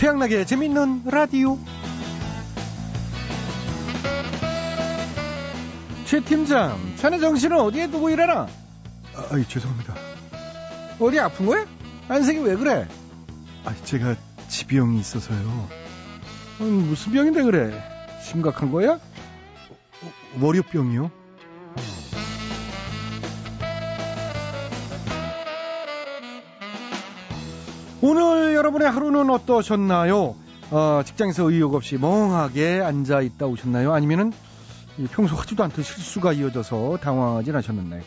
최양락의 재밌는 라디오. 최 팀장, 자네 정신은 어디에 두고 일하나? 아, 아이, 죄송합니다. 어디 아픈 거야? 안색이 왜 그래? 아, 제가 지병이 있어서요. 음, 무슨 병인데 그래? 심각한 거야? 어, 월요병이요? 오늘 여러분의 하루는 어떠셨나요? 어, 직장에서 의욕 없이 멍하게 앉아 있다 오셨나요? 아니면은 평소 하지도 않던 실수가 이어져서 당황하진 않으셨나요?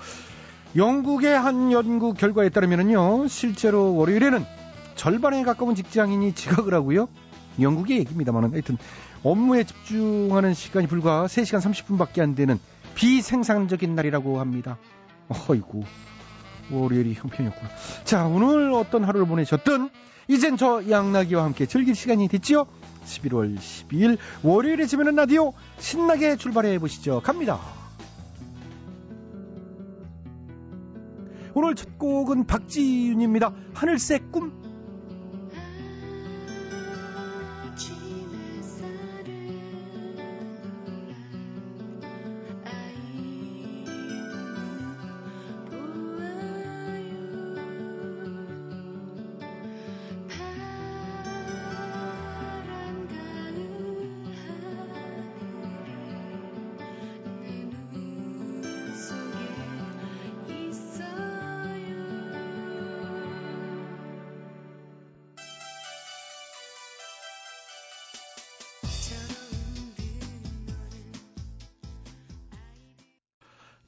영국의 한 연구 결과에 따르면요, 실제로 월요일에는 절반에 가까운 직장인이 지각을 하고요. 영국의 얘기입니다만은 하여튼 업무에 집중하는 시간이 불과 3시간 30분밖에 안 되는 비생산적인 날이라고 합니다. 어이구. 월요일이 형편이었구나. 자, 오늘 어떤 하루를 보내셨든 이젠 저 양나기와 함께 즐길 시간이 됐지요. 11월 12일 월요일에 지면은 라디오 신나게 출발해 보시죠. 갑니다. 오늘 첫 곡은 박지윤입니다. 하늘색 꿈.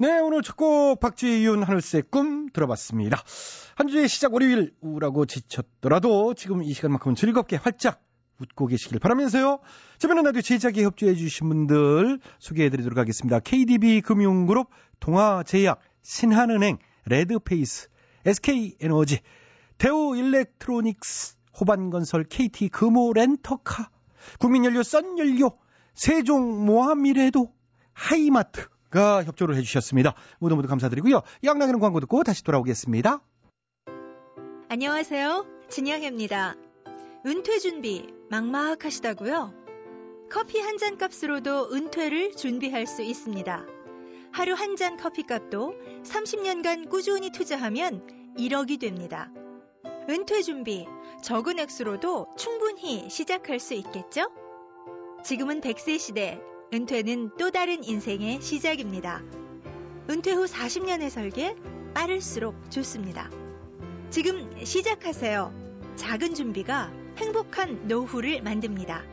네, 오늘 첫 곡 박지윤 하늘색 꿈 들어봤습니다. 한 주의 시작 월요일 우울하고 지쳤더라도 지금 이 시간만큼은 즐겁게 활짝 웃고 계시길 바라면서요. 저번에 나도 제작에 협조해 주신 분들 소개해 드리도록 하겠습니다. KDB 금융그룹, 동아제약, 신한은행, 레드페이스, SK에너지, 대우 일렉트로닉스, 호반건설, KT 금호 렌터카, 국민연료 썬연료, 세종 모하미래도, 하이마트, 가 협조를 해주셨습니다. 모두 모두 감사드리고요. 양락이는 광고 듣고 다시 돌아오겠습니다. 안녕하세요. 진영입니다. 은퇴 준비 막막하시다고요? 커피 한 잔 값으로도 은퇴를 준비할 수 있습니다. 하루 한 잔 커피 값도 30년간 꾸준히 투자하면 1억이 됩니다. 은퇴 준비 적은 액수로도 충분히 시작할 수 있겠죠? 지금은 100세 시대 은퇴는 또 다른 인생의 시작입니다. 은퇴 후 40년의 설계 빠를수록 좋습니다. 지금 시작하세요. 작은 준비가 행복한 노후를 만듭니다.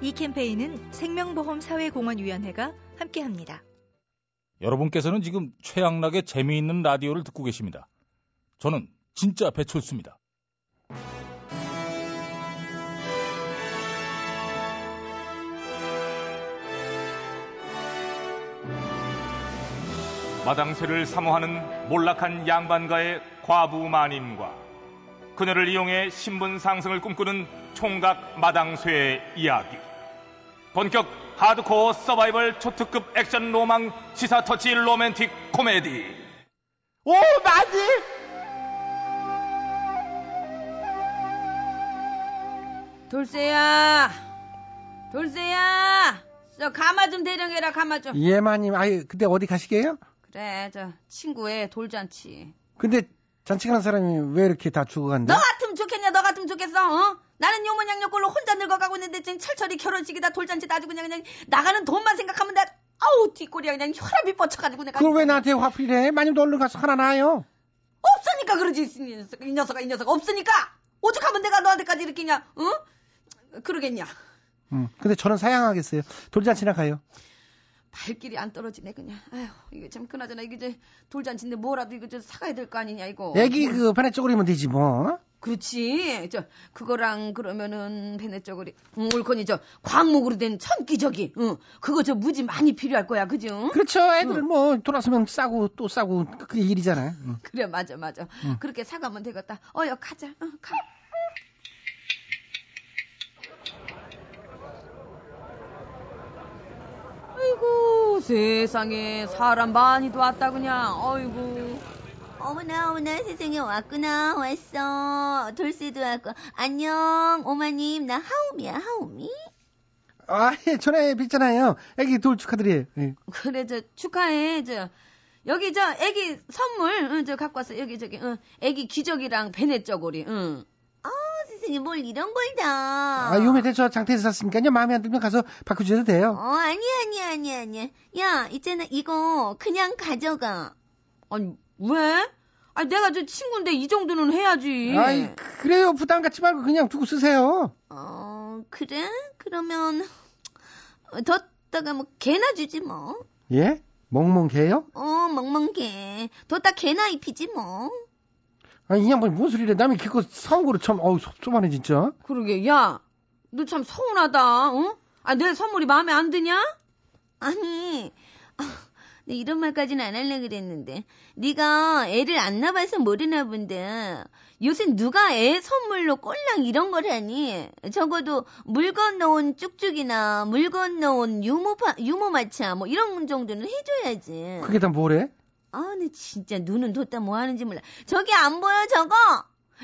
이 캠페인은 생명보험사회공헌위원회가 함께합니다. 여러분께서는 지금 최양락의 재미있는 라디오를 듣고 계십니다. 저는 진짜 배철수입니다. 마당쇠를 사모하는 몰락한 양반가의 과부 마님과 그녀를 이용해 신분 상승을 꿈꾸는 총각 마당쇠의 이야기. 본격 하드코어 서바이벌 초특급 액션 로망 시사 터치 로맨틱 코미디. 오, 마님! 돌쇠야! 돌쇠야! 저 가마 좀 대령해라, 가마 좀. 예, 마님. 아유, 근데 어디 가시게요? 그래, 저 친구의 돌잔치. 근데 잔치하는 사람이 왜 이렇게 다 죽어간대? 너 같으면 좋겠냐? 너 같으면 좋겠어? 어? 나는 요모냥요꼴로 혼자 늙어가고 있는데 지금 철철이 결혼식이다 돌잔치 다 주고 그냥 그냥 나가는 돈만 생각하면 내 아우 뒷골이야 그냥 혈압이 뻗쳐가지고 내가 그걸 왜 나한테 화풀이래? 마님도 얼른 가서 하나 놔요. 없으니까 그러지 이 녀석 이 녀석아 이 녀석 없으니까 오죽하면 내가 너한테까지 이렇게냐 응? 그러겠냐 음, 근데 저는 사양하겠어요. 돌잔치나 가요. 발길이 안 떨어지네 그냥 아휴 이게 참 그나저나 이게 이제 돌잔치인데 뭐라도 이거 저 사가야 될 거 아니냐 이거 애기 그 반에 쪼그리면 되지 뭐. 그렇지 저 그거랑 그러면은 베네 쪼그리 음, 올코니 저 광목으로 된 천기저기 응 그거 저 무지 많이 필요할 거야 그죠 그렇죠. 애들 뭐 돌아서면 싸고 또 싸고 그게 일이잖아요. 응. 그래 맞아 맞아 응. 그렇게 사가면 되겠다 어여 가자 어, 가 아이고 세상에. 사람 많이도 왔다 그냥 어이구. 어머나 어머나 세상에 왔구나. 왔어. 돌쇠도 왔고. 안녕 오마님. 나 하움이야 하움이 아, 예, 전에 뵀잖아요. 애기 돌 축하드려요. 예. 그래 저 축하해. 저 여기 저 애기 선물 응, 저 갖고 왔어. 여기 저기 응, 애기 기저귀랑 베네 쪼고리 응. 아 세상에 뭘 이런 걸 다 아, 요매 대저 장터에서 샀으니까요. 마음에 안 들면 가서 바꾸셔도 돼요. 어 아니야 아니야 아니야 아니야 야 있잖아 이거 그냥 가져가 아니 왜? 아 내가 저 친구인데 이 정도는 해야지 아이, 그래요. 부담 갖지 말고 그냥 두고 쓰세요. 어, 그래? 그러면, 어, 뒀다가 뭐, 개나 주지 뭐. 예? 멍멍 개요? 어, 멍멍개. 뒀다 개나 입히지 뭐. 아니, 이 양반이 무슨 소리래. 남이 기껏 사온 거로 참, 어우, 섭섭하네, 진짜. 그러게, 야, 너 참 서운하다, 어? 아, 내 선물이 마음에 안 드냐? 아니, 아, 내 이런 말까지는 안 하려고 그랬는데. 네가 애를 안 낳아서 모르나 본데. 요새 누가 애 선물로 꼴랑 이런 걸 하니? 적어도 물 건너온 쭉쭉이나 물 건너온 유모파, 유모마차 뭐 이런 정도는 해줘야지. 그게 다 뭐래? 아, 근 진짜 눈은 뒀다 뭐 하는지 몰라. 저기 안 보여, 저거?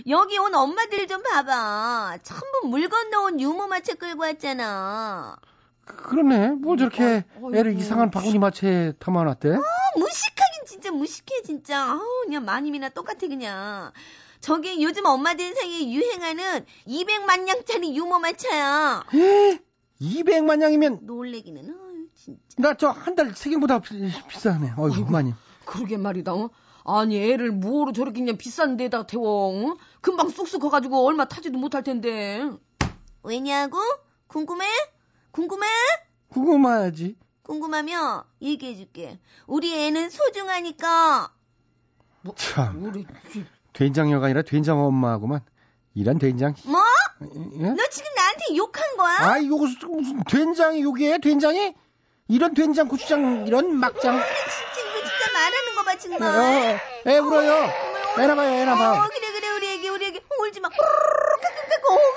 여기 온 엄마들 좀 봐봐. 전부 물 건너온 유모 마차 끌고 왔잖아. 그- 그러네. 뭐 저렇게 어이구. 애를 이상한 바구니 마차에 담아놨대? 아, 무식하긴 진짜 무식해, 진짜. 아우, 그냥 마님이나 똑같아, 그냥. 저게 요즘 엄마들 사이에 유행하는 200만 냥짜리 유모 마차야. 200만 양이면, 놀래기는, 아유, 진짜. 나 저 한 달 세경보다 비, 비싸네. 어이구, 많이. 그러게 말이다, 어? 아니, 애를 뭐로 저렇게 그냥 비싼 데다 태워, 어? 금방 쑥쑥 커가지고 얼마 타지도 못할 텐데. 왜냐고? 궁금해? 궁금해? 궁금하지. 궁금하면 얘기해줄게. 우리 애는 소중하니까. 참, 우리, 된장녀가 아니라 된장 엄마하고만. 이런 된장. 뭐? 예? 너 지금 나한테 욕한 거야? 아, 이거 무슨, 된장이 여기에 된장이? 이런 된장, 고추장, 이런 막장. 이거 진짜 말하는 거 봐, 정말. 어, 애 울어요. 애나 봐요, 애나 어, 봐. 그래, 그래, 우리 애기, 우리 애기. 어, 울지 마. 어,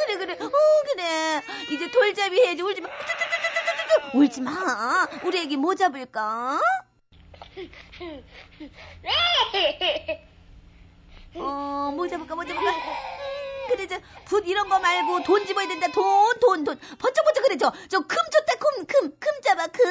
그래, 그래. 어, 그래. 이제 돌잡이 해야지. 울지 마. 울지 마. 우리 애기 뭐 잡을까? 어, 뭐 잡을까, 뭐 잡을까? 그래, 저, 붓 이런 거 말고 돈 집어야 된다. 돈, 돈, 돈. 번쩍번쩍 그래, 저. 저금 줬다, 금, 금, 금 잡아, 금.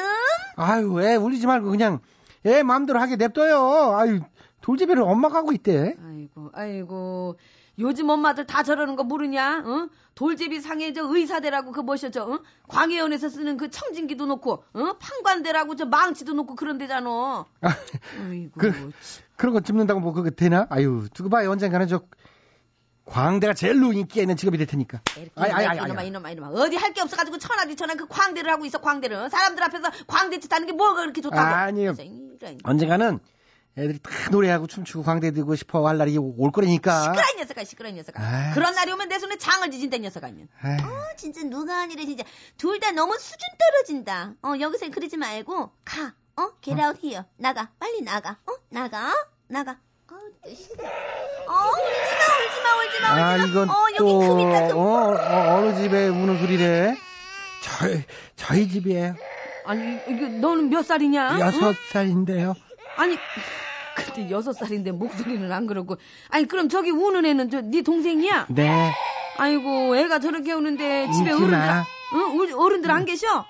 아유, 애 울리지 말고 그냥 애 마음대로 하게 냅둬요. 아유, 돌제비를 엄마가 하고 있대. 아이고, 아이고. 요즘 엄마들 다 저러는 거 모르냐? 어? 돌제비 상에 저 의사대라고 그 뭐셔, 저, 어? 광해원에서 쓰는 그 청진기도 놓고, 어? 판관대라고 저 망치도 놓고 그런 데잖아. 아, 아이고. 그- 그런 거 짚는다고 뭐 그거 되나? 아유, 두고 봐요. 언젠가는 저 광대가 제일로 인기 있는 직업이 될 테니까. 아이, 아이, 아이, 이놈아. 이놈아, 이놈아. 어디 할 게 없어가지고 천하디천하 그 광대를 하고 있어, 광대를. 사람들 앞에서 광대짓 하는 게 뭐가 그렇게 좋다고. 아니요. 언젠가는 애들이 다 노래하고 춤추고 광대 들고 싶어 할 날이 올 거라니까. 시끄러운 녀석아, 시끄러운 녀석아. 아이. 그런 날이 오면 내 손에 장을 지진다, 녀석아, 면. 아이, 어, 진짜 누가 아니래 진짜 둘 다 너무 수준 떨어진다. 어 여기서 그러지 말고 가. 어 get out here 나가 빨리 나가. 어 나가 나가. 어, 또 싫어. 어 울지 마 울지 마 울지 마. 아, 울지 마. 이건 어 여기 또, 금 있다 금. 어, 어, 어느 집에 우는 소리래? 저희, 저희 집이에요. 아니 이게 너는 몇 살이냐? 여섯 응? 살인데요. 아니 근데 여섯 살인데 목소리는 안 그러고. 아니 그럼 저기 우는 애는 저 네 동생이야? 네, 아이고 애가 저렇게 우는데 집에 어른들 마. 응 울- 어른들 안 계셔?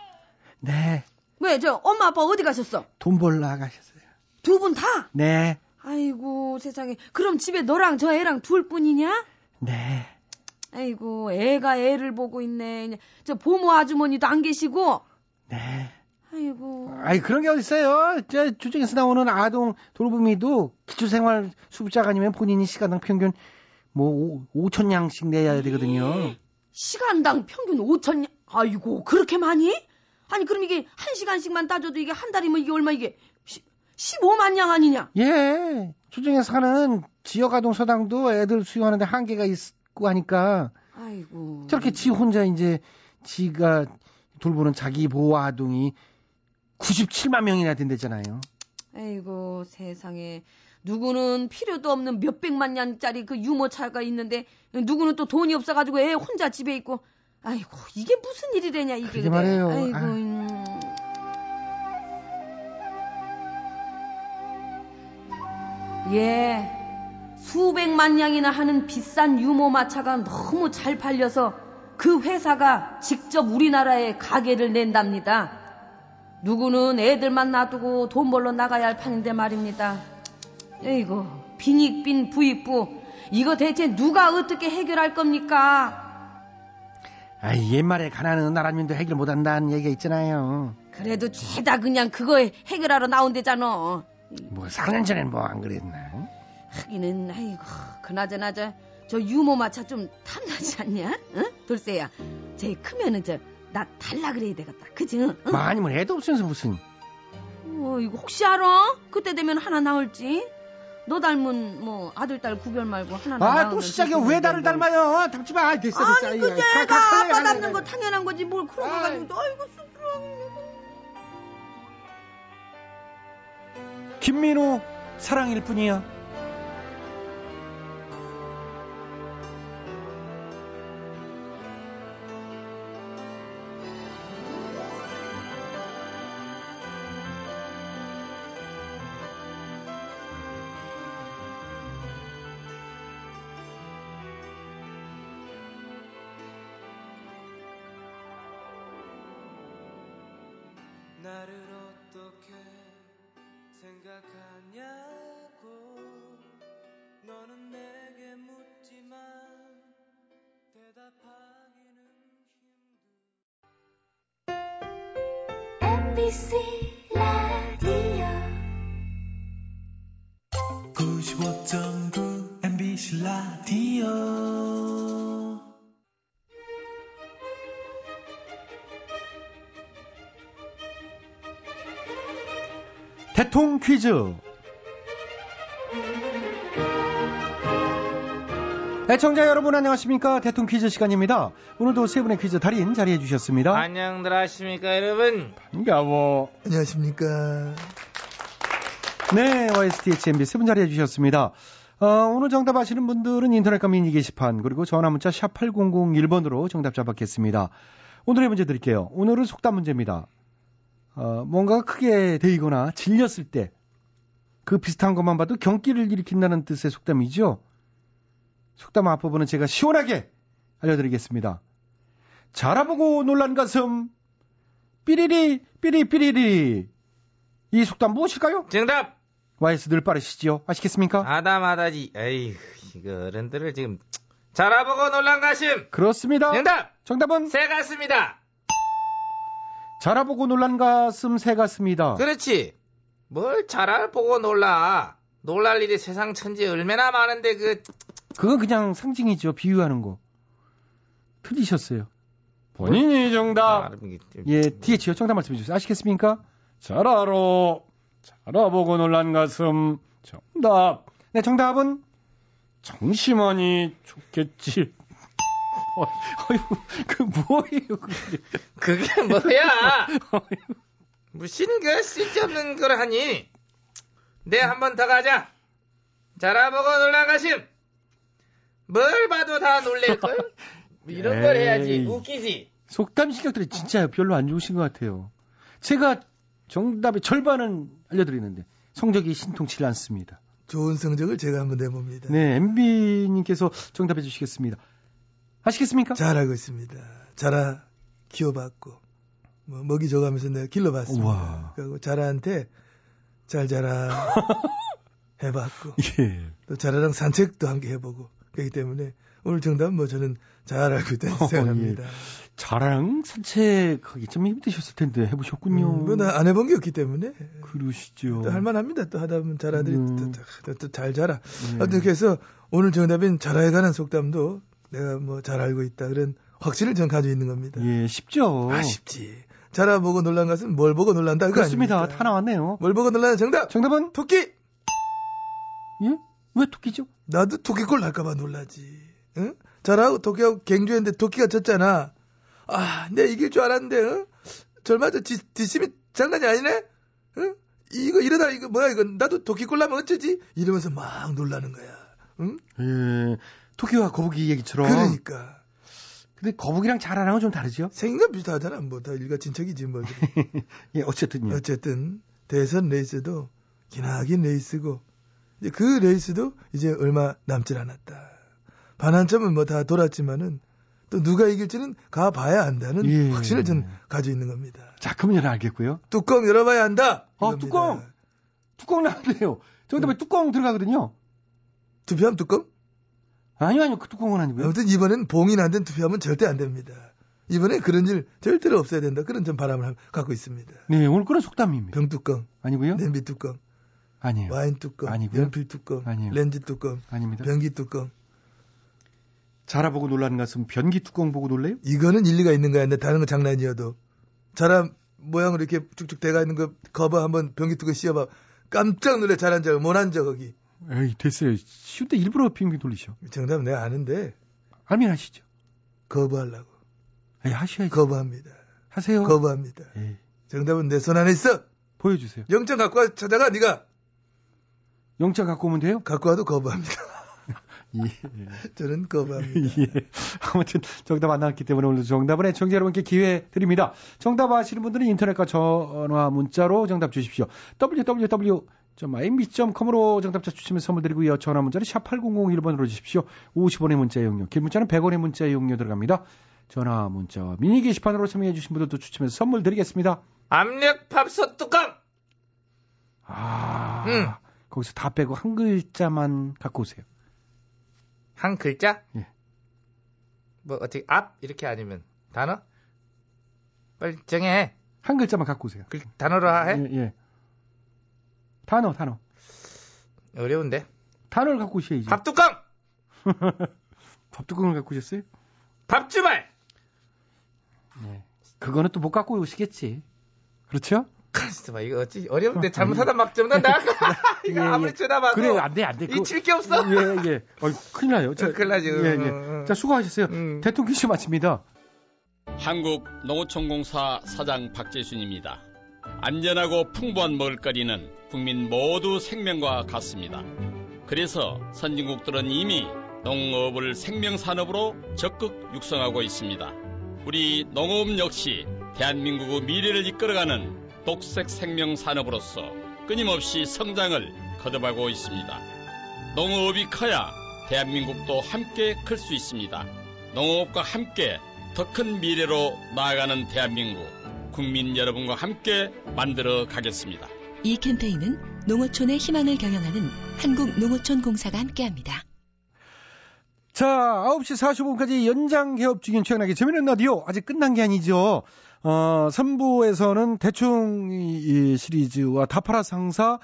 네. 왜 저 엄마 아빠 어디 가셨어? 돈 벌러 나가셨어요. 두 분 다? 네, 아이고 세상에 그럼 집에 너랑 저 애랑 둘 뿐이냐? 네. 아이고 애가 애를 보고 있네 저 보모 아주머니도 안 계시고 네. 아이고 아이, 그런 게 어딨어요. 저, 주중에서 나오는 아동 돌보미도 기초생활 수급자가 아니면 본인이 시간당 평균 뭐, 5천 양씩 내야 되거든요. 시간당 평균 5천 아이고 그렇게 많이? 아니 그럼 이게 한 시간씩만 따져도 이게 한 달이면 이게 얼마 이게 시, 15만 양 아니냐? 예. 주중에 사는 지역 아동 서당도 애들 수용하는데 한계가 있고 하니까 아이고 저렇게 지 혼자 이제 지가 돌보는 자기 보호 아동이 97만 명이나 된대잖아요. 아이고 세상에 누구는 필요도 없는 몇백만 양짜리 그 유모차가 있는데 누구는 또 돈이 없어가지고 애 혼자 집에 있고 아이고 이게 무슨 일이래냐 이게 그러게 그래. 말이에요. 아이고 아. 예 수백만 양이나 하는 비싼 유모 마차가 너무 잘 팔려서 그 회사가 직접 우리나라에 가게를 낸답니다. 누구는 애들만 놔두고 돈 벌러 나가야 할 판인데 말입니다. 에이고, 빈익빈 부익부. 이거 대체 누가 어떻게 해결할 겁니까? 아, 옛말에 가난한 나라민도 해결 못한다는 얘기가 있잖아요. 그래도 죄다 그냥 그거 해결하러 나온대잖아. 뭐 4년 전엔 뭐 안 그랬나? 하기는 아이고 그나저나 저, 저 유모 마차 좀 탐나지 않냐? 응? 돌쇠야 쟤 크면은 저 나 달라 그래야 되겠다 그지? 응? 뭐 아니면 애도 없으면서 무슨 어, 이거 혹시 알아? 그때 되면 하나 나올지 너 닮은 뭐 아들 딸 구별 말고 하나 아 또 시작이야 왜 나를 뭐. 닮아요 닮지 마 됐어 됐어 아니 가, 갈래, 아빠 닮는. 거 당연한 거지 뭘 그런 거 아이. 가지고 아이고 쑥스러워 김민우 사랑일 뿐이야. 나를 어떻게 생각하냐고. 너는 내게 묻지만 대답하기는 힘들 MBC 라디오. 95.9 MBC 라디오 대통 퀴즈 애청자 여러분 안녕하십니까 대통 퀴즈 시간입니다 오늘도 세 분의 퀴즈 달인 자리해 주셨습니다 안녕들 하십니까 여러분 반가워 안녕하십니까. 네, YSTHMB 세 분 자리해 주셨습니다. 어, 오늘 정답 아시는 분들은 인터넷과 미니 게시판 그리고 전화 문자 샵 8001번으로 정답자 받겠습니다. 오늘의 문제 드릴게요. 오늘은 속담 문제입니다. 어, 뭔가가 크게 데이거나 질렸을 때 그 비슷한 것만 봐도 경기를 일으킨다는 뜻의 속담이죠. 속담 앞부분은 제가 시원하게 알려드리겠습니다. 자라보고 놀란 가슴 삐리리 삐리삐리리 이 속담 무엇일까요? 정답 YS 늘 빠르시지요? 아시겠습니까? 아다마다지 에이 이거 어른들을 지금 자라보고 놀란 가심 그렇습니다. 정답 정답은 새 같습니다 자라보고 놀란 가슴 새 같습니다. 그렇지 뭘 자라보고 놀라 놀랄 일이 세상 천지에 얼마나 많은데 그 그건 그냥 상징이죠. 비유하는 거. 틀리셨어요. 본인이 정답. 좀- 예, 뒤에 지어 정답 말씀해 주세요. 아시겠습니까? 자라로 자라보고 놀란 가슴 정답. 네, 정답은 정심하니 좋겠지. 어, 어휴, 그 뭐예요, 그게. 그게 뭐야 무슨 그 쓸데없는 걸 하니 네 한 번 더 가자 자라보고 놀란 가심 뭘 봐도 다 놀랄걸 이런 걸 해야지. 웃기지 속담 실력들이 진짜 별로 안 좋으신 것 같아요. 제가 정답의 절반은 알려드리는데 성적이 신통치 않습니다. 좋은 성적을 제가 한번 내봅니다. 네, MB님께서 정답해 주시겠습니다. 아시겠습니까? 잘 알고 있습니다. 자라 키워봤고 뭐 먹이 줘가면서 내가 길러봤습니다. 우와. 그리고 자라한테 잘 자라 해봤고 예. 또 자라랑 산책도 함께 해보고 그렇기 때문에 오늘 정답은 뭐 저는 잘 알고 있다고 어, 생각합니다. 자랑 산책하기 좀 힘드셨을 텐데 해보셨군요. 음, 뭐나안 해본 게 없기 때문에 그러시죠. 또 할만합니다. 또 하다 보면 자라들이 음. 또잘 자라. 네. 아무튼 그래서 오늘 정답인 자라에 관한 속담도 내가 뭐 잘 알고 있다 그런 확신을 전 가지고 있는 겁니다. 예, 쉽죠. 아 쉽지. 자라 보고 놀란 것은 뭘 보고 놀란다 그거 그렇습니다. 아닙니까? 다 나왔네요. 뭘 보고 놀라는 정답. 정답은 토끼. 예? 왜 토끼죠? 나도 토끼골 날까봐 놀라지. 응? 자라하고 토끼하고 갱주했는데 토끼가 졌잖아. 아, 내가 이길 줄 알았는데, 응? 절마 저 뒷- 뒷심이 장난이 아니네? 응? 이거 이러다 이거 뭐야 이거 나도 토끼골 나면 어쩌지? 이러면서 막 놀라는 거야. 응? 예, 토끼와 거북이 얘기처럼. 그러니까. 근데 거북이랑 자라랑은 좀 다르죠? 생긴 건 비슷하잖아. 뭐 다 일가 친척이지 뭐. 예, 어쨌든요. 어쨌든 대선 레이스도 기나긴 레이스고 이제 그 레이스도 이제 얼마 남질 않았다. 반환점은 뭐 다 돌았지만은 또 누가 이길지는 가봐야 한다는 예. 확신을 전 가지고 있는 겁니다. 자, 그러면 알겠고요. 뚜껑 열어봐야 한다. 아, 이겁니다. 뚜껑! 뚜껑 나왔네요. 정답에 뚜껑 들어가거든요. 투표함 뚜껑? 아니요, 아니요. 그 뚜껑은 아니고요. 아무튼 이번엔 봉인 안된 투표하면 절대 안 됩니다. 이번에 그런 일 절대로 없어야 된다. 그런 전 바람을 하- 갖고 있습니다. 네, 오늘 그런 속담입니다. 병뚜껑, 아니고요? 냄비 뚜껑, 아니에요. 와인 뚜껑, 아니고요. 연필 뚜껑, 아니에요. 렌즈 뚜껑, 아닙니다. 변기 뚜껑. 자라보고 놀라는 것은 변기 뚜껑 보고 놀래요? 이거는 일리가 있는 거야. 근데 다른 건 장난이어도. 자라 모양으로 이렇게 쭉쭉 돼가 있는 거 거봐 한번 변기 뚜껑 씌워봐. 깜짝 놀래 잘한 적, 못한 적 거기. 에이, 됐어요. 때 일부러 빙빙 돌리셔. 정답은 내가 아는데 알면 하시죠. 거부하려고. 에이, 하셔야지. 거부합니다. 하세요. 거부합니다. 에이, 정답은 내 손 안에 있어. 보여주세요. 영장 갖고 와 찾아가 네가 영장 갖고 오면 돼요? 갖고 와도 거부합니다. 예. 저는 거부합니다. 예. 아무튼 정답 안 나왔기 때문에 오늘 정답은 애청자 여러분께 기회 드립니다. 정답 아시는 분들은 인터넷과 전화 문자로 정답 주십시오. www.mbc.com으로 정답자 추첨해 선물 드리고요. 전화 문자는 샵 8001번으로 주십시오. 50원의 문자 이용료, 긴 문자는 100원의 문자 이용료 들어갑니다. 전화 문자와 미니 게시판으로 참여해 주신 분들도 추첨해서 선물 드리겠습니다. 압력 밥솥 뚜껑. 아, 응. 거기서 다 빼고 한 글자만 갖고 오세요. 한 글자? 예. 뭐 어떻게 앞 이렇게 아니면 단어? 빨리 정해. 한 글자만 갖고 오세요. 글, 단어로 해? 예, 예. 단어, 단어. 어려운데. 단어를 갖고 오셔야지. 밥뚜껑. 밥뚜껑을 갖고 오셨어요? 밥주말. 네. 그거는 또 못 갖고 오시겠지. 그렇죠? 봐. 이거 어찌 어려운데 잘못하다 막 정답 나. 이거 예, 아무리 예. 쳐다봐도. 그래, 안 돼, 안 돼. 그거- 잊힐 게 없어. 예, 예. 어, 큰일 나요. 자, 큰일 나지. 예, 응, 예. 응. 자, 수고하셨어요. 음. 대통령 퀴즈 마칩니다. 한국 농어촌공사 사장 박재순입니다. 안전하고 풍부한 먹을거리는 국민 모두 생명과 같습니다. 그래서 선진국들은 이미 농업을 생명산업으로 적극 육성하고 있습니다. 우리 농업 역시 대한민국의 미래를 이끌어가는 독색 생명산업으로서 끊임없이 성장을 거듭하고 있습니다. 농업이 커야 대한민국도 함께 클 수 있습니다. 농업과 함께 더 큰 미래로 나아가는 대한민국 국민 여러분과 함께 만들어 가겠습니다. 이 캠페인은 농어촌의 희망을 경영하는 한국농어촌공사가 함께합니다. 자, 9시 45분까지 연장 개업 중인 최양락의 재미있는 라디오. 아직 끝난 게 아니죠. 어, 3부에서는 대충 이, 이 시리즈와 다파라 상사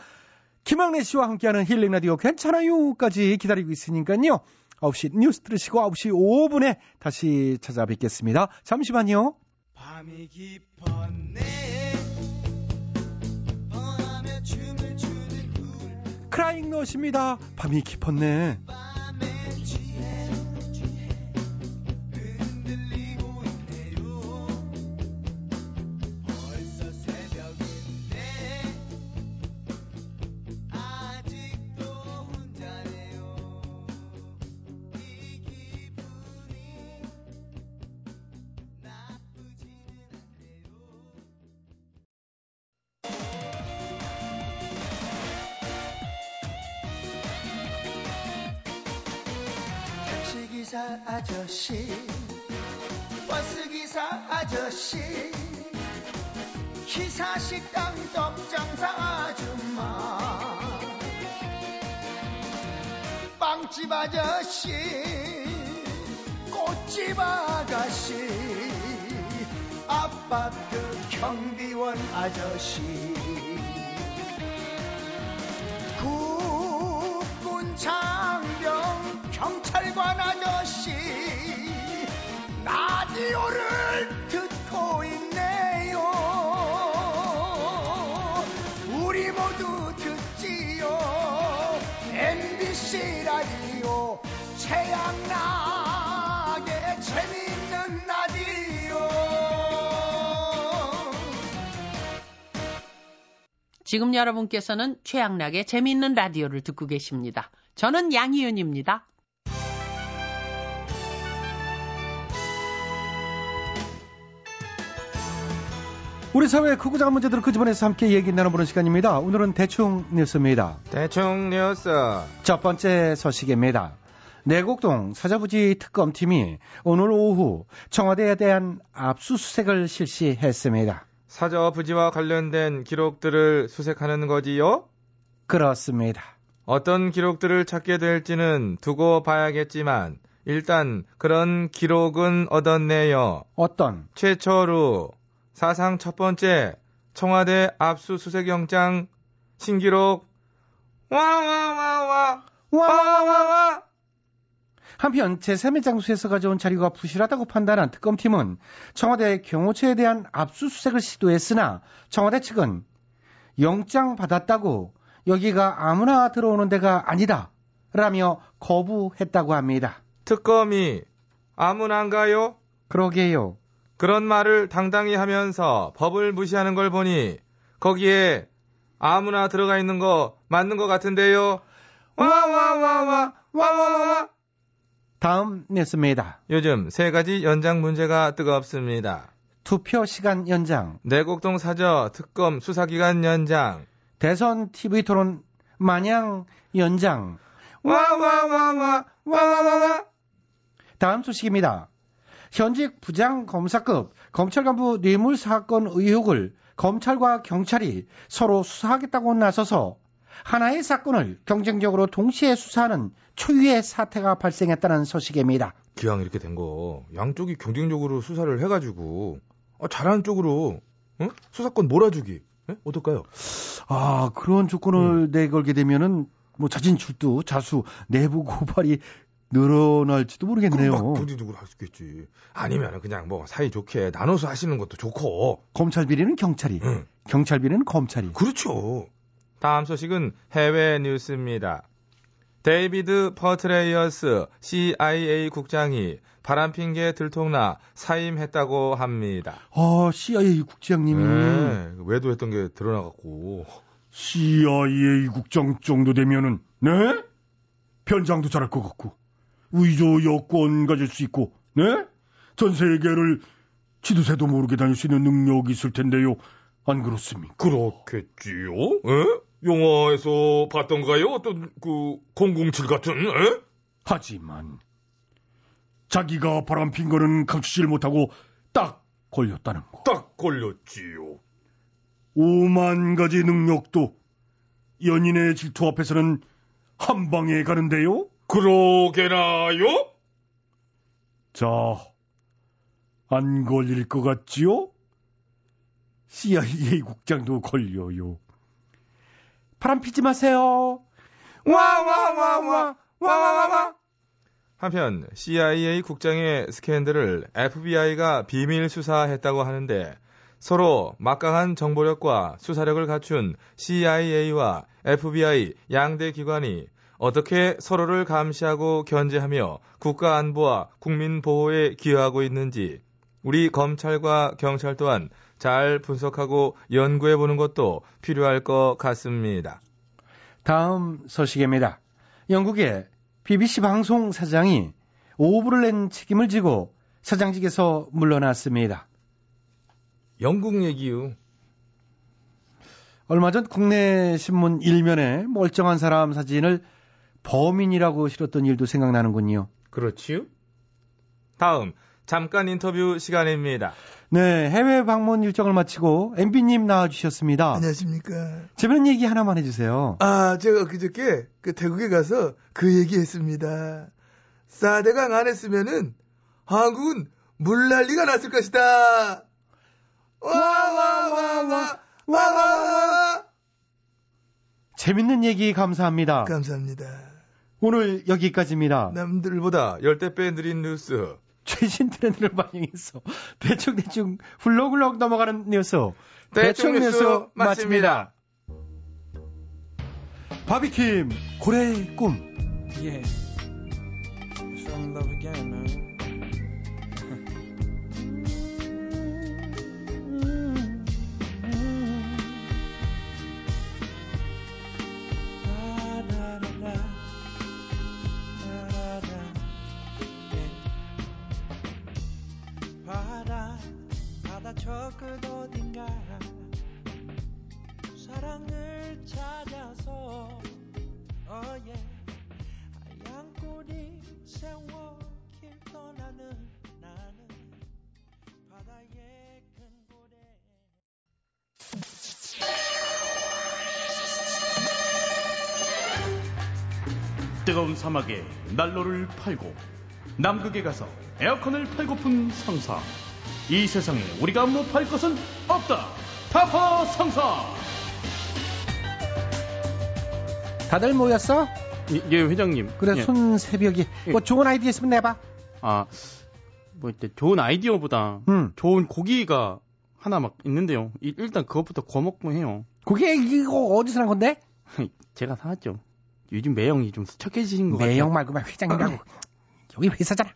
김학래 씨와 함께하는 힐링 라디오 괜찮아요까지 기다리고 있으니까요. 9시 뉴스 들으시고 9시 5분에 다시 찾아뵙겠습니다. 잠시만요. 밤이 깊었네 크라잉 넛입니다. 밤이 깊었네. 아저씨 꽃집 아가씨 아파트 경비원 아저씨. 국군 장병 경찰관 아저씨 라디오를 듣고 있네요. 우리 모두 듣지요 MBC 라디오 최양락의 재미있는 라디오 지금 여러분께서는 최양락의 재미있는 라디오를 듣고 계십니다. 저는 양희은입니다. 우리 사회의 크고 작은 문제들을 끄집어내서 함께 얘기 나눠보는 시간입니다. 오늘은 대충 뉴스입니다. 대충 뉴스. 첫 번째 소식입니다. 내곡동 사자부지 특검팀이 오늘 오후 청와대에 대한 압수수색을 실시했습니다. 사저 부지와 관련된 기록들을 수색하는 거지요? 그렇습니다. 어떤 기록들을 찾게 될지는 두고 봐야겠지만 일단 그런 기록은 얻었네요. 어떤? 최초로 사상 첫 번째 청와대 압수수색 영장 신기록 와와와와 와 와와와 한편 제3의 장소에서 가져온 자료가 부실하다고 판단한 특검팀은 청와대 경호처에 대한 압수수색을 시도했으나 청와대 측은 영장 받았다고 여기가 아무나 들어오는 데가 아니다 라며 거부했다고 합니다. 특검이 아무나인가요? 그러게요. 그런 말을 당당히 하면서 법을 무시하는 걸 보니 거기에 아무나 들어가 있는 거 맞는 것 같은데요. 와와와와 와 와와와 다음 뉴스입니다. 요즘 세 가지 연장 문제가 뜨겁습니다. 투표 시간 연장, 내곡동 사저 특검 수사기간 연장, 대선 TV 토론 마냥 연장. 와와와와 와와와와 다음 소식입니다. 현직 부장 검사급 검찰 간부 뇌물 사건 의혹을 검찰과 경찰이 서로 수사하겠다고 나서서 하나의 사건을 경쟁적으로 동시에 수사하는 초유의 사태가 발생했다는 소식입니다. 기왕 이렇게 된 거 양쪽이 경쟁적으로 수사를 해가지고 어, 잘하는 쪽으로 어? 수사권 몰아주기 예? 어떨까요? 아 그런 조건을 내걸게 되면은 뭐 자진 출두, 자수, 내부 고발이 늘어날지도 모르겠네요. 막 둘이 둘이 할 수 있겠지. 아니면 그냥 뭐 사이좋게 나눠서 하시는 것도 좋고. 검찰 비리는 경찰이, 응. 경찰 비리는 검찰이. 그렇죠. 다음 소식은 해외 뉴스입니다. 데이비드 퍼트레이어스 CIA 국장이 바람핀 게 들통나 사임했다고 합니다. 아 CIA 국장님이 네, 외도했던 게 드러나갖고. CIA 국장 정도 되면은 네? 변장도 잘할 것 같고 의조 여권 가질 수 있고 네? 전 세계를 지도새도 모르게 다닐 수 있는 능력이 있을 텐데요. 안 그렇습니까? 그렇겠지요? 에? 영화에서 봤던가요? 어떤 그 007 같은? 에? 하지만 자기가 바람핀 거는 감추질 못하고 딱 걸렸다는 거. 딱 걸렸지요. 오만 가지 능력도 연인의 질투 앞에서는 한 방에 가는데요. 그러게나요? 자, 안 걸릴 것 같지요? CIA 국장도 걸려요. 바람 피지 마세요. 와와와 와 와 와 와 와 한편 CIA 국장의 스캔들을 FBI가 비밀 수사했다고 하는데 서로 막강한 정보력과 수사력을 갖춘 CIA와 FBI 양대 기관이 어떻게 서로를 감시하고 견제하며 국가 안보와 국민 보호에 기여하고 있는지 우리 검찰과 경찰 또한 잘 분석하고 연구해 보는 것도 필요할 것 같습니다. 다음 소식입니다. 영국의 BBC 방송 사장이 오보를 낸 책임을 지고 사장직에서 물러났습니다. 영국 얘기요. 얼마 전 국내 신문 일면에 멀쩡한 사람 사진을 범인이라고 실었던 일도 생각나는군요. 그렇지요? 다음 잠깐 인터뷰 시간입니다. 네, 해외 방문 일정을 마치고 MB님 나와주셨습니다. 안녕하십니까. 재밌는 얘기 하나만 해주세요. 아, 제가 그저께 그 태국에 가서 그 얘기 했습니다. 사대강 안 했으면은 한국은 물난리가 났을 것이다. 와, 와, 와, 와, 와, 와, 와. 재밌는 얘기 감사합니다. 감사합니다. 오늘 여기까지입니다. 남들보다 열대 배 느린 뉴스. 최신 트렌드를 반영해서 대충대충 훌렁훌렁 넘어가는 뉴스. 대충 뉴스 마칩니다. 바비킴, 고래의 꿈. Yeah. 저끝 그 어딘가. 사랑을 찾아서 어예. oh yeah. 하얀 꼬리 세워 길 떠나는 나는 바다의 큰 고래 뜨거운 사막에 난로를 팔고 남극에 가서 에어컨을 팔고픈 상사. 이 세상에 우리가 못팔 것은 없다 타파 상사 다들 모였어? 예, 예, 회장님. 그래 예. 손 새벽이 뭐 좋은 아이디어 있으면 내봐. 아, 뭐 이제 좋은 아이디어보다 음. 좋은 고기가 하나 막 있는데요. 이- 일단 그것부터 구워 먹고 해요. 그게 이거 어디서 난 건데? 제가 사왔죠. 요즘 매형이 좀 수척해지신 것 같아요. 매형 말고 말 회장이라고. 여기 회사잖아.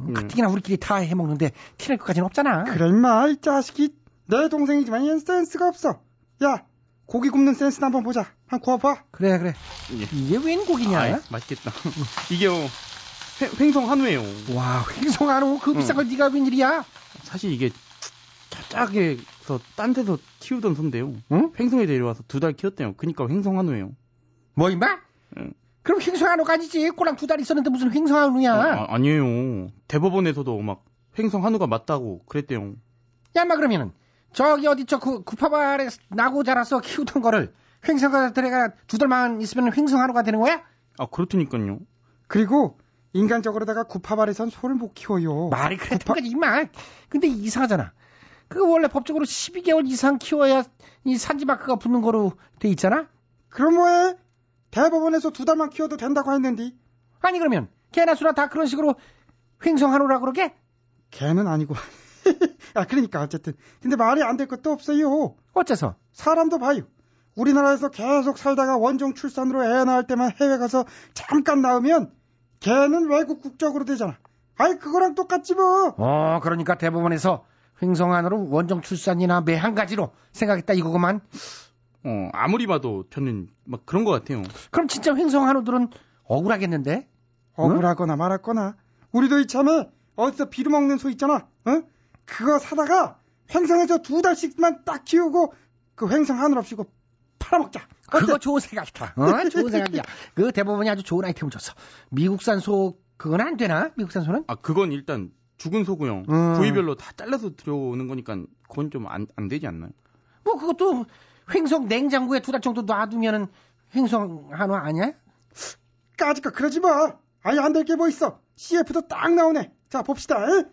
음, 가뜩이나 우리끼리 다 해먹는데 티낼 것까지는 없잖아. 임마 이 자식이 내 동생이지만 얘는 센스가 없어 야 고기 굽는 센스 한번 보자 한 구워봐 그래 그래 이게 웬 고기냐? 아이, 맛있겠다. 이게요. 횡- 횡성 한우예요. 와 횡성 한우 그 비싼 걸 네가 웬일이야? 사실 이게 짭짤하게서 딴 데서 키우던 소인데요. 횡성에 데려와서 두 달 키웠대요. 그니까 횡성 한우예요. 뭐 임마? 응. 그럼 횡성 한우가 아니지. 꼬랑 두 달 있었는데 무슨 횡성 한우야? 아, 아니에요. 대법원에서도 막 횡성 한우가 맞다고 그랬대요. 야, 인마 그러면은 저기 어디 저 구, 구파발에 나고 자라서 키우던 거를 횡성가 들어가 두 달만 있으면 횡성 한우가 되는 거야? 아 그렇다니까요. 그리고 인간적으로다가 구파발에선 소를 못 키워요 말이 그랬던 거지 임마. 근데 이상하잖아. 그거 원래 법적으로 12개월 이상 키워야 이 산지 마크가 붙는 거로 돼 있잖아. 그럼 뭐해 대법원에서 두 달만 키워도 된다고 했는데. 아니 그러면 개나 수나 다 그런 식으로 횡성 한우라 그러게? 걔는 아니고. 아 그러니까 어쨌든. 근데 말이 안 될 것도 없어요. 어째서? 사람도 봐요. 우리나라에서 계속 살다가 원종 출산으로 애 낳을 때만 해외 가서 잠깐 낳으면 걔는 외국 국적으로 되잖아. 아이 그거랑 똑같지 뭐. 어, 그러니까 대법원에서 횡성 한우로 원정 출산이나 매 한 가지로 생각했다 이거구만. 어 아무리 봐도 저는 막 그런 것 같아요. 그럼 진짜 횡성 한우들은 억울하겠는데? 억울하거나 말았거나 우리도 이참에 어디서 비루 먹는 소 있잖아 어? 그거 사다가 횡성에서 두 달씩만 딱 키우고 그 횡성 하늘 없이고 팔아먹자 그거 좋은 생각이다. 어? 좋은 생각이야. 그 대법원이 아주 좋은 아이템을 줬어. 미국산 소 그건 안 되나? 미국산 소는? 아 그건 일단 죽은 소고요. 음. 부위별로 다 잘라서 들여오는 거니까 그건 좀 안 안 되지 않나요? 뭐 그것도 횡성 냉장고에 두 달 정도 놔두면은 횡성 한우 아니야? 까짓거 그러지 마 아예 안 될 게 뭐 있어 CF도 딱 나오네 자 봅시다 에?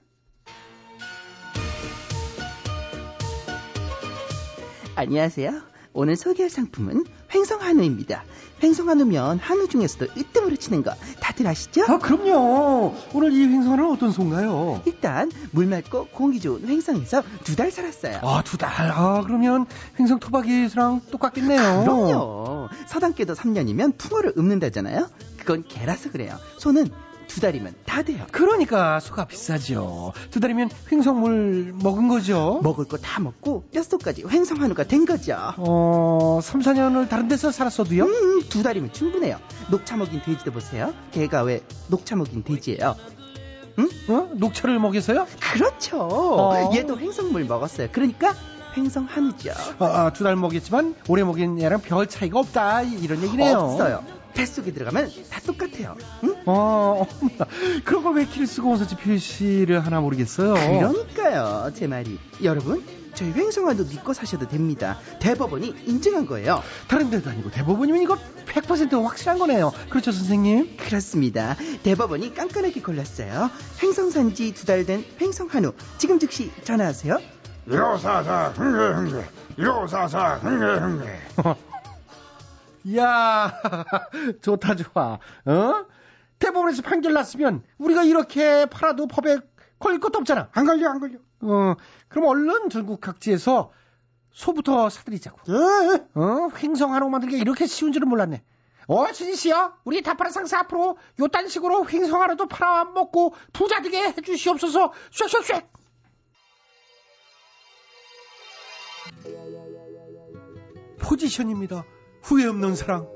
안녕하세요. 오늘 소개할 상품은 횡성한우입니다. 횡성한우면 한우 중에서도 으뜸으로 치는 거 다들 아시죠? 아, 그럼요. 오늘 이 횡성은 어떤 소인가요? 일단 물 맑고 공기 좋은 횡성에서 두 달 살았어요. 아, 두 달. 아, 그러면 횡성 토박이랑 똑같겠네요. 그럼요. 서당께도 3년이면 풍어를 읊는다잖아요. 그건 개라서 그래요. 소는 두 달이면 다 돼요. 그러니까 소가 비싸죠. 두 달이면 횡성물 먹은 거죠. 먹을 거 다 먹고 뼛속까지 횡성한우가 된 거죠. 어, 3, 4년을 다른 데서 살았어도요? 음, 두 달이면 충분해요. 녹차 먹인 돼지도 보세요. 개가 왜 녹차 먹인 돼지예요? 응? 어? 녹차를 먹여서요? 그렇죠. 어. 얘도 횡성물 먹었어요. 그러니까 횡성 한우죠. 아, 아, 두달 먹였지만 오래 먹인 애랑 별 차이가 없다. 이- 이런 얘기네요. 없어요. 뱃속에 들어가면 다 똑같아요. 응? 어, 어머나. 그런 걸 왜 키를 쓰고 원서지 표시를 하나 모르겠어요. 그러니까요. 제 말이. 여러분, 저희 횡성한우 믿고 사셔도 됩니다. 대법원이 인증한 거예요. 다른 데도 아니고 대법원이면 이거 100% 확실한 거네요. 그렇죠, 선생님? 그렇습니다. 대법원이 깐깐하게 골랐어요. 횡성산 지 두 달 된 횡성한우. 지금 즉시 전화하세요. 요사사 흥게 요사사 흥게 이야, 좋다, 좋아. 어? 대법원에서 판결 났으면 우리가 이렇게 팔아도 법에 걸릴 것도 없잖아. 안 걸려 안 걸려 어, 그럼 얼른 전국 각지에서 소부터 사들이자고. 예 어, 횡성 한우 만들기가 이렇게 쉬운 줄은 몰랐네. 어, 진희 씨요? 우리 다파라 상사 앞으로 요딴 식으로 횡성 한우도 팔아먹고 부자 되게 해주시옵소서. 쉑쉑쉑. 포지션입니다. 후회 없는 사랑.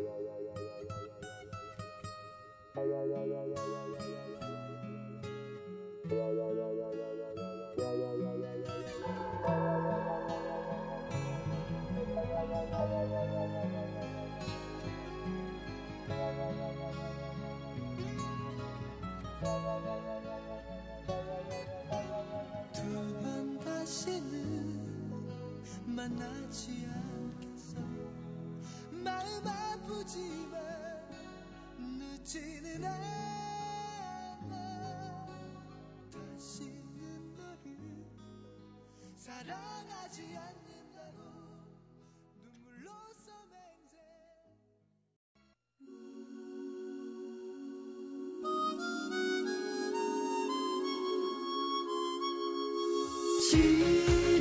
두번 다시는 만나지 않. 아프지만 늦지는 않아. 다시는 너를 사랑하지 않는다고 눈물로 써 맹세.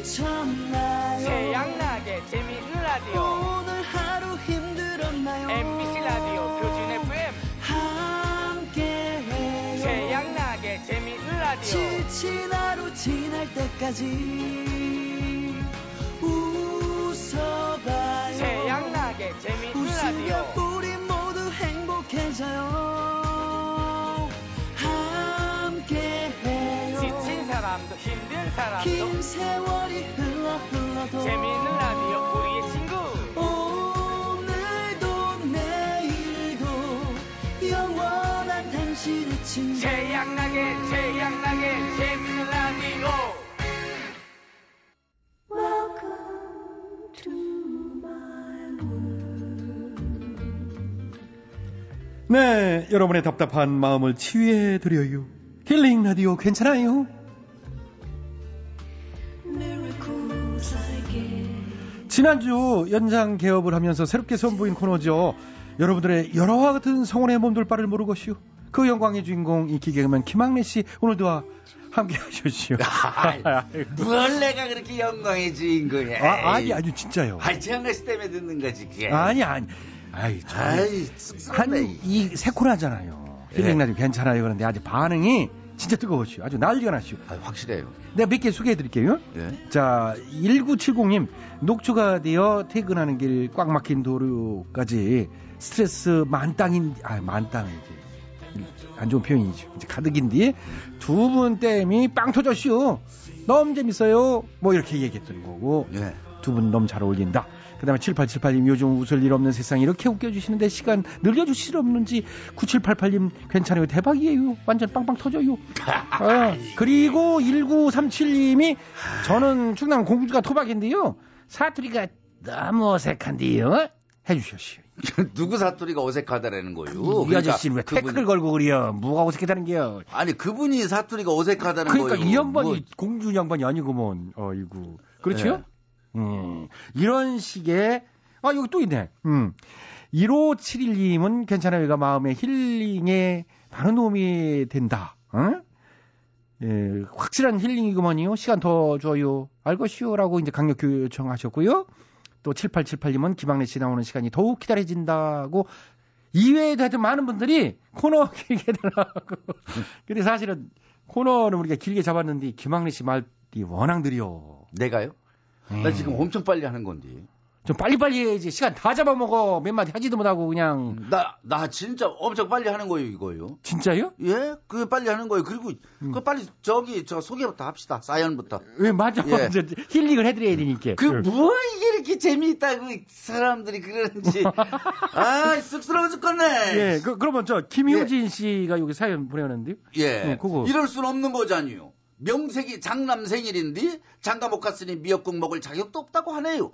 지쳤나 MBC 라디오 표준 FM 함께해요. 태양나게 재미있는 라디오. 지친 하루 지날 때까지 웃어봐요. 태양나게 재미있는 라디오. 우리 모두 행복해져요. 함께해요. 지친 사람도 힘든 사람도 긴 세월이 흘러 흘러도 재미있는 태양나게 태양나게 재미있는 라디오 네, 여러분의 답답한 마음을 치유해 드려요. 힐링 라디오 괜찮아요? 지난주 연장 개업을 하면서 새롭게 선보인 코너죠. 여러분들의 열화와 같은 성원에 몸둘 바를 모르고시오. 그 영광의 주인공 이 기계맨 김학래 씨 오늘도 함께 하셨시오. 뭘 내가 그렇게 영광의 주인공이야. 아, 아니 아니 진짜요. 아이 최양래 씨 때문에 듣는 거지 그게. 아니 아니. 아이 아이, 쑥스럽네. 한이세 코나잖아요. 힐링 라디오 괜찮아요. 그런데 아주 반응이 진짜 뜨거우시오. 아주 난리가 나시오. 아, 확실해요. 내가 몇 개 소개해 드릴게요. 네. 자, 1970님, 녹초가 되어 퇴근하는 길 꽉 막힌 도로까지 스트레스 만땅인, 아, 만땅이지. 안 좋은 표현이죠. 이제 가득인데, 두 분 땜이 빵 터졌시오. 너무 재밌어요. 뭐 이렇게 얘기했던 거고, 네. 두분 너무 잘 어울린다. 그 다음에 7878님, 요즘 웃을 일 없는 세상 이렇게 웃겨주시는데 시간 늘려주실 없는지 9788님, 괜찮아요. 대박이에요. 완전 빵빵 터져요. 어, 그리고 1937님이 저는 충남 공주가 토박인데요. 사투리가 너무 어색한데요. 해주셨어요. 누구 사투리가 어색하다라는 거요? 이 아저씨는 왜 태클을 걸고 그래요? 뭐가 어색하다는 게요? 아니 그분이 사투리가 어색하다는 그러니까 거예요. 이 양반이 뭐, 공주 양반이 아니구먼. 어이구. 그렇죠? 네. 음, 이런 식의 아 여기 또 있네. 음. 1571님은 괜찮아요. 얘가 마음의 힐링에 많은 도움이 된다. 어? 예, 확실한 힐링이구먼요. 시간 더 줘요. 알 것이요라고 이제 강력 요청하셨고요. 또 7878님은 김학래 씨 나오는 시간이 더욱 기다려진다고 이외에도 하여튼 많은 분들이 코너 길게 달라고. 근데 사실은 코너는 우리가 길게 잡았는데 김학래 씨 말이 워낙 느려. 내가요? 나 지금 엄청 빨리 하는 건데. 좀 빨리빨리 해야지. 시간 다 잡아먹어. 몇 마디 하지도 못하고 그냥. 나, 나 진짜 엄청 빨리 하는 거예요, 이거요. 진짜요? 예? 그 빨리 하는 거예요. 그리고, 그 빨리 저기, 저 소개부터 합시다. 사연부터. 왜 맞아. 예. 저 힐링을 해드려야 되니까. 그, 뭐, 이게 이렇게 재미있다고 사람들이 그러는지. 아, 쑥스러워 죽겠네. 예, 그, 그러면 저 김효진 씨가 여기 사연 보내왔는데요. 예. 어, 그거. 이럴 순 없는 거잖아요. 명색이 장남 생일인데 장가 못 갔으니 미역국 먹을 자격도 없다고 하네요.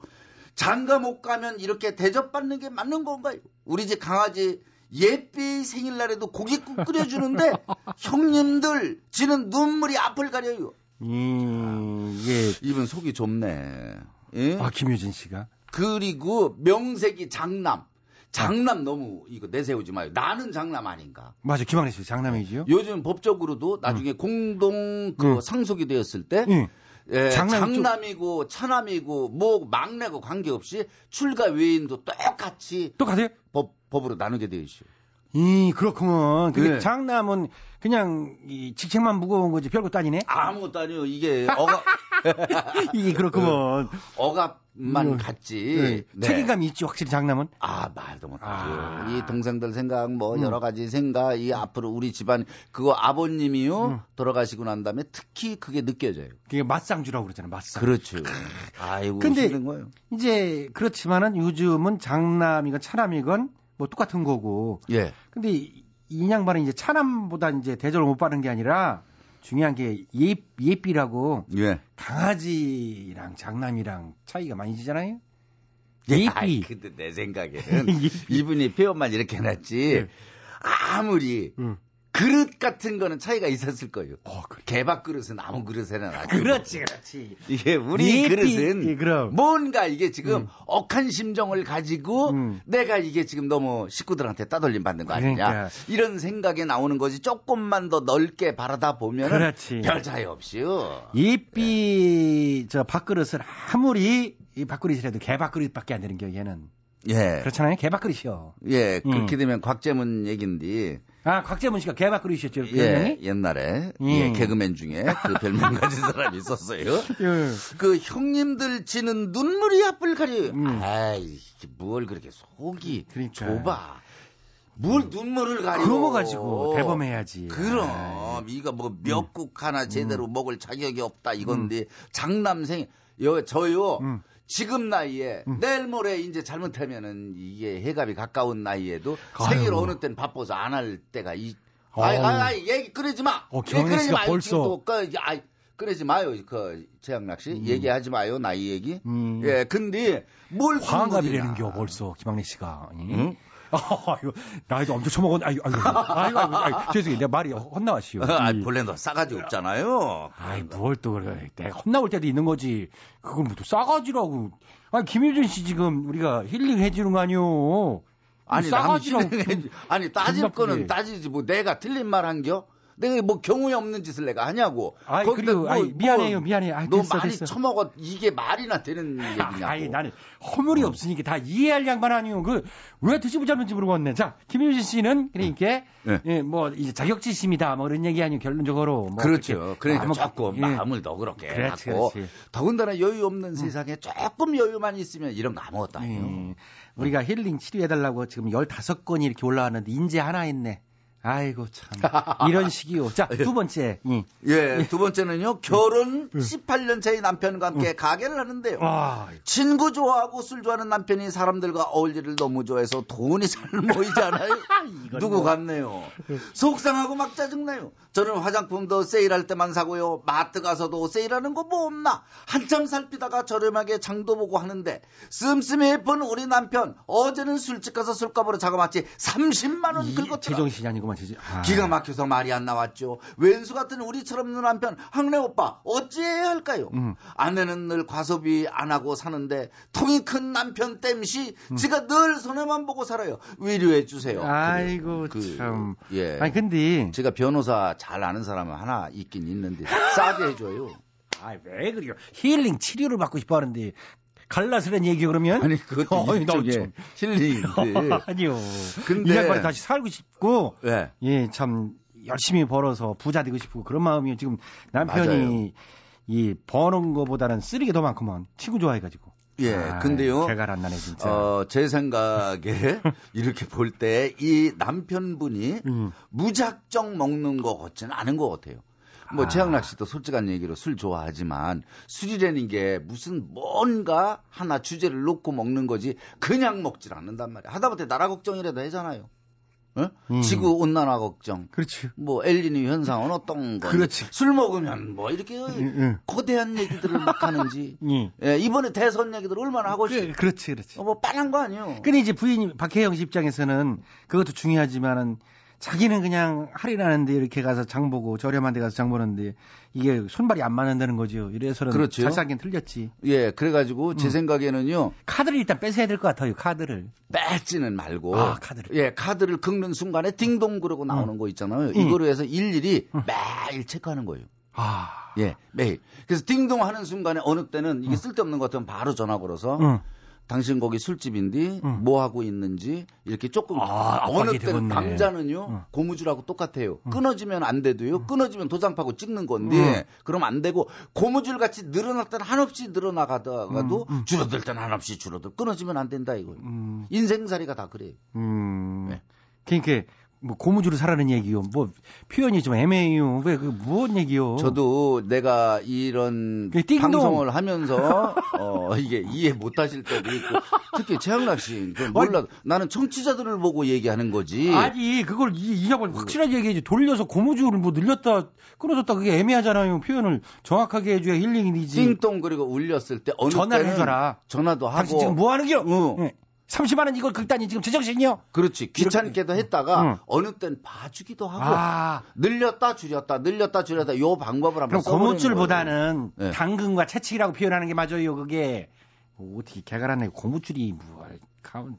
장가 못 가면 이렇게 대접받는 게 맞는 건가요? 우리 집 강아지 예삐 생일날에도 고깃국 끓여주는데 형님들 지는 눈물이 앞을 가려요. 음, 예. 이분 속이 좁네. 예? 아, 김효진 씨가. 그리고 명색이 장남. 장남 너무 이거 내세우지 마요. 나는 장남 아닌가. 맞아, 김학래 씨 장남이지요. 요즘 법적으로도 나중에 공동 그 응. 상속이 되었을 때 응. 예, 장남이 좀- 장남 이고 차남이고 뭐 막내고 관계없이 출가 외인도 똑같이 똑같아요? 법 법으로 나누게 되어 있어요. 이, 그렇구먼. 근데 네. 장남은 그냥 이 직책만 무거운 거지 별것도 아니네. 아무것도 아니요. 이게 어가 이게 그렇구먼. 억압 만 음. 같지. 네. 책임감이 있지, 확실히 장남은. 아 말도 못하죠. 아. 이 동생들 생각 뭐 음. 여러 가지 생각 이 앞으로 우리 집안 그거 아버님이요 음. 돌아가시고 난 다음에 특히 그게 느껴져요. 그게 맞상주라고 그러잖아, 맞상. 그렇죠. 아이고 근데. 이제 그렇지만은 요즘은 장남이건 차남이건 뭐 똑같은 거고. 예. 근데 이, 이 양반은 이제 차남보다 이제 대접을 못 받는 게 아니라 중요한 게 예, 예삐라고 예. 강아지랑 장남이랑 차이가 많이 지잖아요. 아이, 예삐. 근데 내 생각에는 이분이 표현만 이렇게 해놨지 아무리 그릇 같은 거는 차이가 있었을 거예요. 개밥 그릇은 아무 그릇에는 아니고. 그렇지, 그렇지. 이게 우리 예삐, 그릇은 예, 그럼. 뭔가 이게 지금 억한 심정을 가지고 음. 내가 이게 지금 너무 식구들한테 따돌림 받는 거 아니냐 그러니까. 이런 생각이 나오는 거지 조금만 더 넓게 바라다 보면 그렇지. 별 차이 없이요. 예삐 저 밥그릇을 아무리 이 밥그릇이라도 개밥그릇밖에 안 되는 겨 얘는. 예. 그렇잖아요. 개밥그릇이요. 예, 음. 그렇게 되면 곽재문 얘긴데 아 곽재문 씨가 개밥그릇이었죠. 예, 별명이? 옛날에 음. 예, 개그맨 중에 그 별명 가진 사람이 있었어요. 예. 그 형님들 지는 눈물이 앞을 가려요. 음. 아이, 뭘 그렇게 속이 그러니까. 좁아. 뭘 눈물을 가려. 그런 거 가지고 대범해야지. 그럼 이거 뭐 미역국 음. 하나 제대로 먹을 자격이 없다 이건데 장남생 여 저요. 음. 지금 나이에 내일 모레 이제 잘못하면은 이게 해갑이 가까운 나이에도 아유. 생일 어느 땐 바빠서 안 할 때가 이 어우. 아이 아이 아이 얘기 끊지 마. 어, 얘기 씨가 마. 벌써. 그 아이 끊지 마요. 그 최양락 씨 얘기하지 마요. 나이 얘기. 음. 예. 근데 뭘 화환갑이라는 겨 벌써 김학래 씨가. 응? 아유, 나이도 엄청 처먹었. 아유, 아유, 아유, 아유, 아유, 죄송해요. 내가 말이 헛나왔시오. 아, 본래 너 싸가지 없잖아요. 아이, 뭘 또 그래. 내가 혼나올 때도 있는 거지. 그걸 뭐또 싸가지라고. 아니, 김효준 씨 지금 우리가 힐링 해주는 거 아니오. 아니 남 싸가지라고. 아니 따질. 거는 따지지 뭐 내가 틀린 말 한겨? 내가 뭐 경우에 없는 짓을 내가 하냐고. 아이, 그리고, 아이, 미안해요, 미안해요. 아이, 너 됐어, 많이 됐어. 처먹어 이게 말이나 되는 얘기냐고. 아이, 나는 허물이 없으니까 다 이해할 양반 아니오. 그, 왜 드시고 자는지 모르겠네. 자, 김효진 씨는, 그러니까, 네. 예, 뭐, 이제 자격지심이다. 뭐, 이런 얘기 아니오. 결론적으로. 뭐 그렇죠. 그러니까 아무- 조금 예. 마음을 너그럽게 그렇지, 갖고 그렇지. 더군다나 여유 없는 세상에 조금 여유만 있으면 이런 거 아무것도 아니에요. 예. 우리가 힐링 치료해달라고 지금 15건이 이렇게 올라왔는데, 인제 하나 했네. 아이고, 참. 이런 식이요. 자, 두 번째. 예. 예, 두 번째는요, 결혼 18년 차의 남편과 함께 가게를 하는데요. 아, 친구 좋아하고 술 좋아하는 남편이 사람들과 어울리를 너무 좋아해서 돈이 잘 모이지 않아요? 누구 뭐. 같네요. 속상하고 막 짜증나요. 저는 화장품도 세일할 때만 사고요. 마트 가서도 세일하는 거 뭐 없나? 한참 살피다가 저렴하게 장도 보고 하는데 씀씀이 예쁜 우리 남편 어제는 술집 가서 술값으로 자그마치 30만 원 긁었더라. 제정신이 아니고만 지지. 아. 기가 막혀서 말이 안 나왔죠. 왼수 같은 우리처럼 있는 남편 항래 오빠 어찌해야 할까요? 음. 아내는 늘 과소비 안 하고 사는데 통이 큰 남편 땜시 지가 늘 손해만 보고 살아요. 위로해 주세요. 아이고, 그, 참. 예. 아니, 근데. 제가 변호사 잘 아는 사람은 하나 있긴 있는데 싸게 해줘요. 아, 왜 그래요? 힐링 치료를 받고 싶어 하는데. 갈라스란 얘기 그러면? 아니 그것도 어이, 나 일종의 참. 힐링인데. 아니요. 근데- 이 양반이 다시 살고 싶고, 예. 예, 참, 열심히 벌어서 부자 되고 싶고, 그런 마음이 지금 남편이 이 버는 거보다는 쓰레기 더 많구만. 친구 좋아해가지고. 예, 아, 근데요. 개가 안 나네, 진짜. 어, 제 생각에 이렇게 볼 때 이 남편분이 음. 무작정 먹는 것 같지는 않은 것 같아요. 뭐 아. 최양락 씨도 솔직한 얘기로 술 좋아하지만 술이라는 게 무슨 뭔가 하나 주제를 놓고 먹는 거지 그냥 먹질 않는단 말이야. 하다못해 나라 걱정이라도 하잖아요. 어? 음. 지구 온난화 걱정. 그렇지. 뭐 엘니뇨 현상은 어떤 거? 그렇지. 술 먹으면 뭐 이렇게 응. 거대한 얘기들을 막 하는지. 예. 예, 이번에 대선 얘기들 얼마나 하고 싶어. 그, 그렇지, 그렇지. 어, 뭐 빤한 거 아니에요. 근데 이제 부인 박혜영 씨 입장에서는 그것도 중요하지만은 자기는 그냥 할인하는데 이렇게 가서 장 보고 저렴한 데 가서 장 보는데 이게 손발이 안 맞는다는 거죠. 이래서는 그렇죠. 잘 살긴 틀렸지. 예, 그래가지고 제 음. 생각에는요 카드를 일단 뺏어야 될 것 같아요. 카드를. 뺏지는 말고 아, 카드를. 예 카드를 긁는 순간에 딩동 그러고 나오는 거 있잖아요. 응. 이거로 해서 일일이 매일 체크하는 거예요. 아. 예, 매일. 그래서 딩동 하는 순간에 어느 때는 이게 쓸데없는 것 같으면 바로 전화 걸어서 응. 당신 거기 술집인데 뭐 하고 있는지 이렇게 조금 아, 어느 때는 되겠네. 감자는요 응. 고무줄하고 똑같아요. 끊어지면 안 돼도요. 끊어지면 도장 파고 찍는 건데 그럼 안 되고 고무줄 같이 늘어날 때는 한없이 늘어나가다가도. 줄어들 때는 한없이 줄어들. 끊어지면 안 된다 이거예요. 음. 인생살이가 다 그래요. 음. 네. 그러니까 뭐 고무줄을 사라는 얘기요. 뭐 표현이 좀 애매해요. 왜 그 무슨 얘기요? 저도 내가 이런 그. 방송을 하면서 어 이게 이해 못 하실 때도 있고 특히 최양락 씨 몰라 나는 청취자들을 보고 얘기하는 거지. 아니 그걸 이- 이야기를 확실하게 얘기해야지 돌려서 고무줄을 뭐 늘렸다 끊어졌다 그게 애매하잖아요 표현을 정확하게 해줘야 힐링이 되지 띵동 그리고 울렸을 때 어느 전화를 해줘라 전화도 하고 당신 지금 뭐 하는 겨? 어. 예. 30만 원 이걸 긁다니 지금 제정신이요? 그렇지 귀찮게도 했다가 응. 어느 땐 봐주기도 하고 아. 늘렸다 줄였다 늘렸다 줄였다 요 방법을 한번 그럼 고무줄보다는. 네. 당근과 채찍이라고 표현하는 게 맞아요 그게 뭐 어떻게 개갈아내 고무줄이 뭐 가운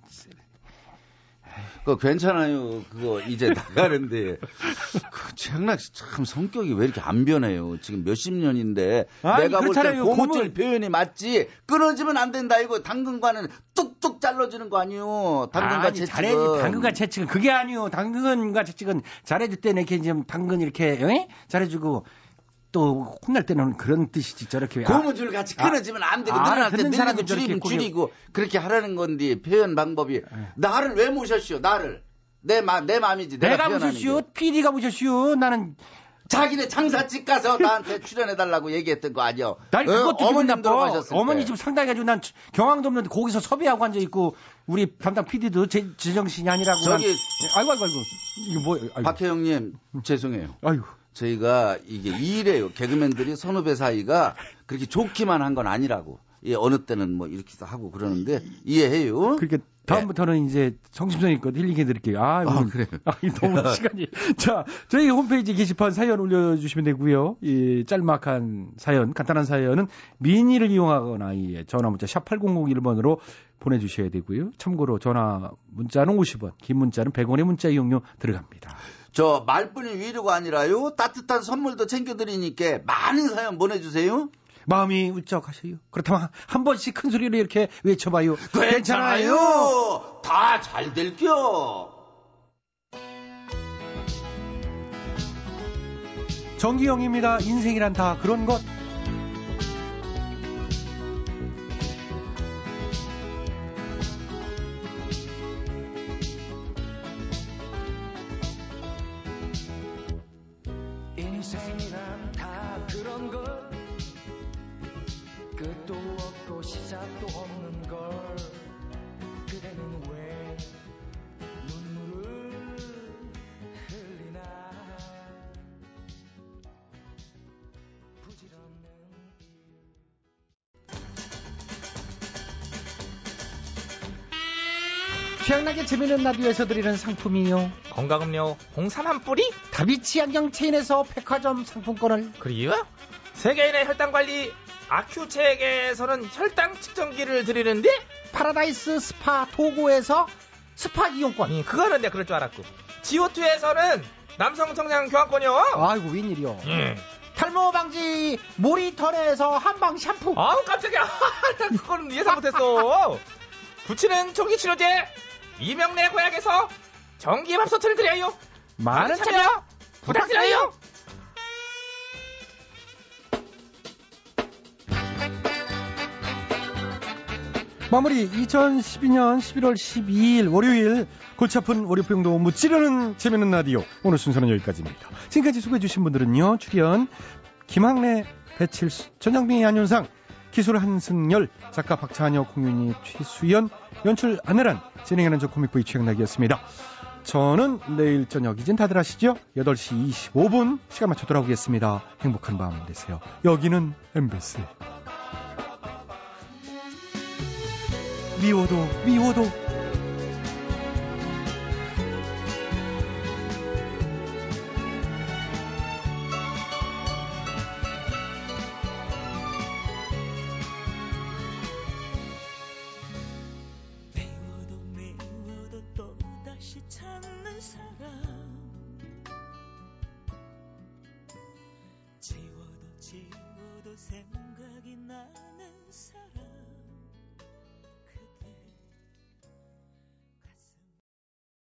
그거 괜찮아요. 그거 이제 나가는데 그 최양락 씨 참 성격이 왜 이렇게 안 변해요? 지금 몇십 년인데 아니, 내가 볼때 그렇잖아요. 고무줄 고무- 표현이 맞지 끊어지면 안 된다 이거 당근과는 뚝뚝 잘라주는 거 아니요? 당근과 아니, 채찍은 잘해 당근과 채찍은 그게 아니요 당근과 채찍은 잘해줄 때는 이렇게 좀 당근 이렇게 에? 잘해주고 또 혼날 때는 그런 뜻이지 저렇게 아, 고무줄 같이 끊어지면 안 되고 아, 늘어날 때 늘리고 저렇게 줄이면 고개- 줄이고 그렇게 하라는 건데 표현 방법이 나를 왜 모셨시오? 나를 내 마, 내 마음이지 내가, 게. PD가 무셨슈 나는 자기네 장사집 가서 나한테 출연해달라고 얘기했던 거 아니야? 날 어? 그것도 기분 어머님 나빠. 어머니 때. 집 상당히 가지고 난 경황도 없는데 거기서 섭외하고 앉아 있고 우리 담당 PD도 제 제정신이 아니라고. 저기- 난- 아이고 아이고 아이고 이거 뭐? 아이고. 박혜영님 죄송해요. 아이고. 저희가 이게 이래요. 개그맨들이 선후배 사이가 그렇게 좋기만 한 건 아니라고. 예, 어느 때는 뭐 이렇게도 하고 그러는데 이해해요. 그러니까 다음부터는 이제 정신성의껏 힐링해 드릴게요. 아, 아, 그래요? 아, 이 너무 시간이. 자, 저희 홈페이지 게시판 사연 올려주시면 되고요. 이 짤막한 사연, 간단한 사연은 미니를 이용하거나 이 전화 문자 샵 8001번으로 보내주셔야 되고요. 참고로 전화 문자는 50원, 긴 문자는 100원의 문자 이용료 들어갑니다. 저 말뿐이 위로가 아니라요. 따뜻한 선물도 챙겨드리니까 많은 사연 보내주세요. 마음이 울적하셔요. 그렇다면 한 번씩 큰 소리로 이렇게 외쳐봐요. 괜찮아요. 다잘 될겨. 정기영입니다. 인생이란 다 그런 것. 재미있는 라디오에서 드리는 상품이요. 건강음료 홍삼 한 뿌리? 다비치 안경 체인에서 백화점 상품권을 그리고 세계인의 혈당 관리 아큐첵에서는 혈당 측정기를 드리는데 파라다이스 스파 도고에서 스파 이용권. 음, 그거는 내가 그럴 줄 알았고 GO2에서는 남성 정장 교환권이요. 아이고 웬일이요. 음. 탈모 방지 모리턴에서 한방 샴푸. 아우 깜짝이야. 나 그거는 예상 못했어. 부치는 총기 치료제 이명래 고약에서 전기밥솥을 드려요. 많은 참여 부탁드려요. 마무리 2012년 11월 12일 월요일 골치 아픈 월요병도 못 찌르는 재미있는 라디오 오늘 순서는 여기까지입니다. 지금까지 소개해 주신 분들은요. 출연 김학래, 배칠수, 전영빈, 안윤상, 기술 한승열, 작가 박찬혁, 공윤희, 최수연, 연출 안혜란, 진행하는 저 코믹보이 최영락이었습니다. 저는 내일 저녁 이젠 다들 아시죠? 8시 25분 시간 맞춰 돌아오겠습니다. 행복한 밤 되세요. 여기는 MBC. 미워도 미워도